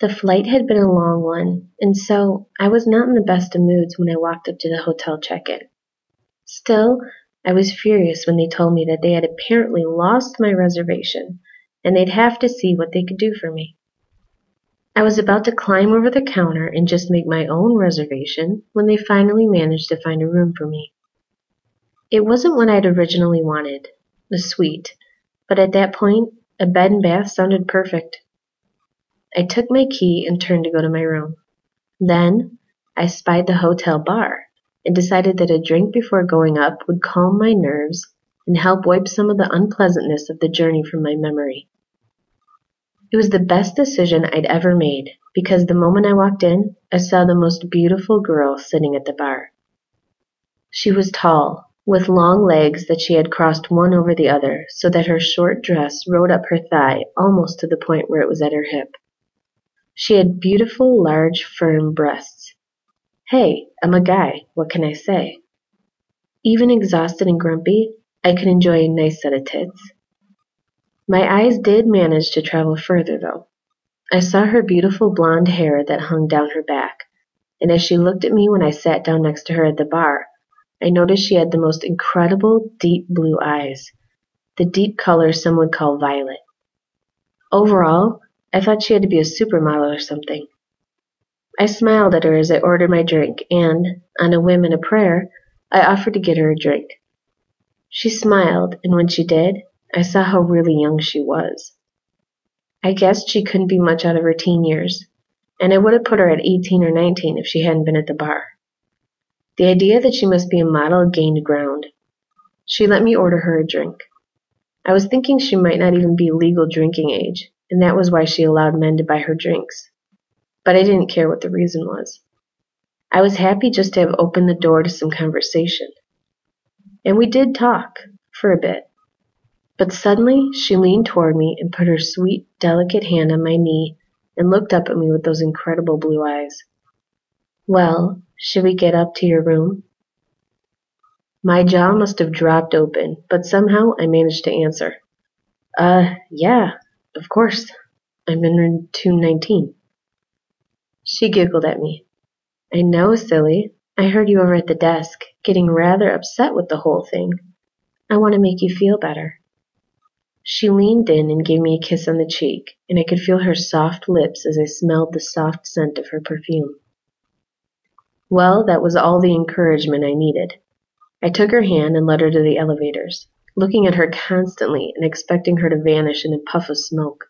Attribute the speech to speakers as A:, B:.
A: The flight had been a long one, and so I was not in the best of moods when I walked up to the hotel check-in. Still, I was furious when they told me that they had apparently lost my reservation and they'd have to see what they could do for me. I was about to climb over the counter and just make my own reservation when they finally managed to find a room for me. It wasn't what I'd originally wanted, the suite, but at that point, a bed and bath sounded perfect. I took my key and turned to go to my room. Then, I spied the hotel bar and decided that a drink before going up would calm my nerves and help wipe some of the unpleasantness of the journey from my memory. It was the best decision I'd ever made because the moment I walked in, I saw the most beautiful girl sitting at the bar. She was tall, with long legs that she had crossed one over the other so that her short dress rode up her thigh almost to the point where it was at her hip. She had beautiful, large, firm breasts. Hey, I'm a guy, what can I say? Even exhausted and grumpy, I could enjoy a nice set of tits. My eyes did manage to travel further, though. I saw her beautiful blonde hair that hung down her back, and as she looked at me when I sat down next to her at the bar, I noticed she had the most incredible deep blue eyes, the deep color some would call violet. Overall, I thought she had to be a supermodel or something. I smiled at her as I ordered my drink, and, on a whim and a prayer, I offered to get her a drink. She smiled, and when she did, I saw how really young she was. I guessed she couldn't be much out of her teen years, and I would have put her at 18 or 19 if she hadn't been at the bar. The idea that she must be a model gained ground. She let me order her a drink. I was thinking she might not even be legal drinking age, and that was why she allowed men to buy her drinks. But I didn't care what the reason was. I was happy just to have opened the door to some conversation. And we did talk, for a bit. But suddenly she leaned toward me and put her sweet, delicate hand on my knee and looked up at me with those incredible blue eyes. Well, should we get up to your room? My jaw must have dropped open, but somehow I managed to answer. Uh, yeah, of course. I'm in room 219. She giggled at me. I know, silly. I heard you over at the desk, getting rather upset with the whole thing. I want to make you feel better. She leaned in and gave me a kiss on the cheek, and I could feel her soft lips as I smelled the soft scent of her perfume. Well, that was all the encouragement I needed. I took her hand and led her to the elevators, looking at her constantly and expecting her to vanish in a puff of smoke.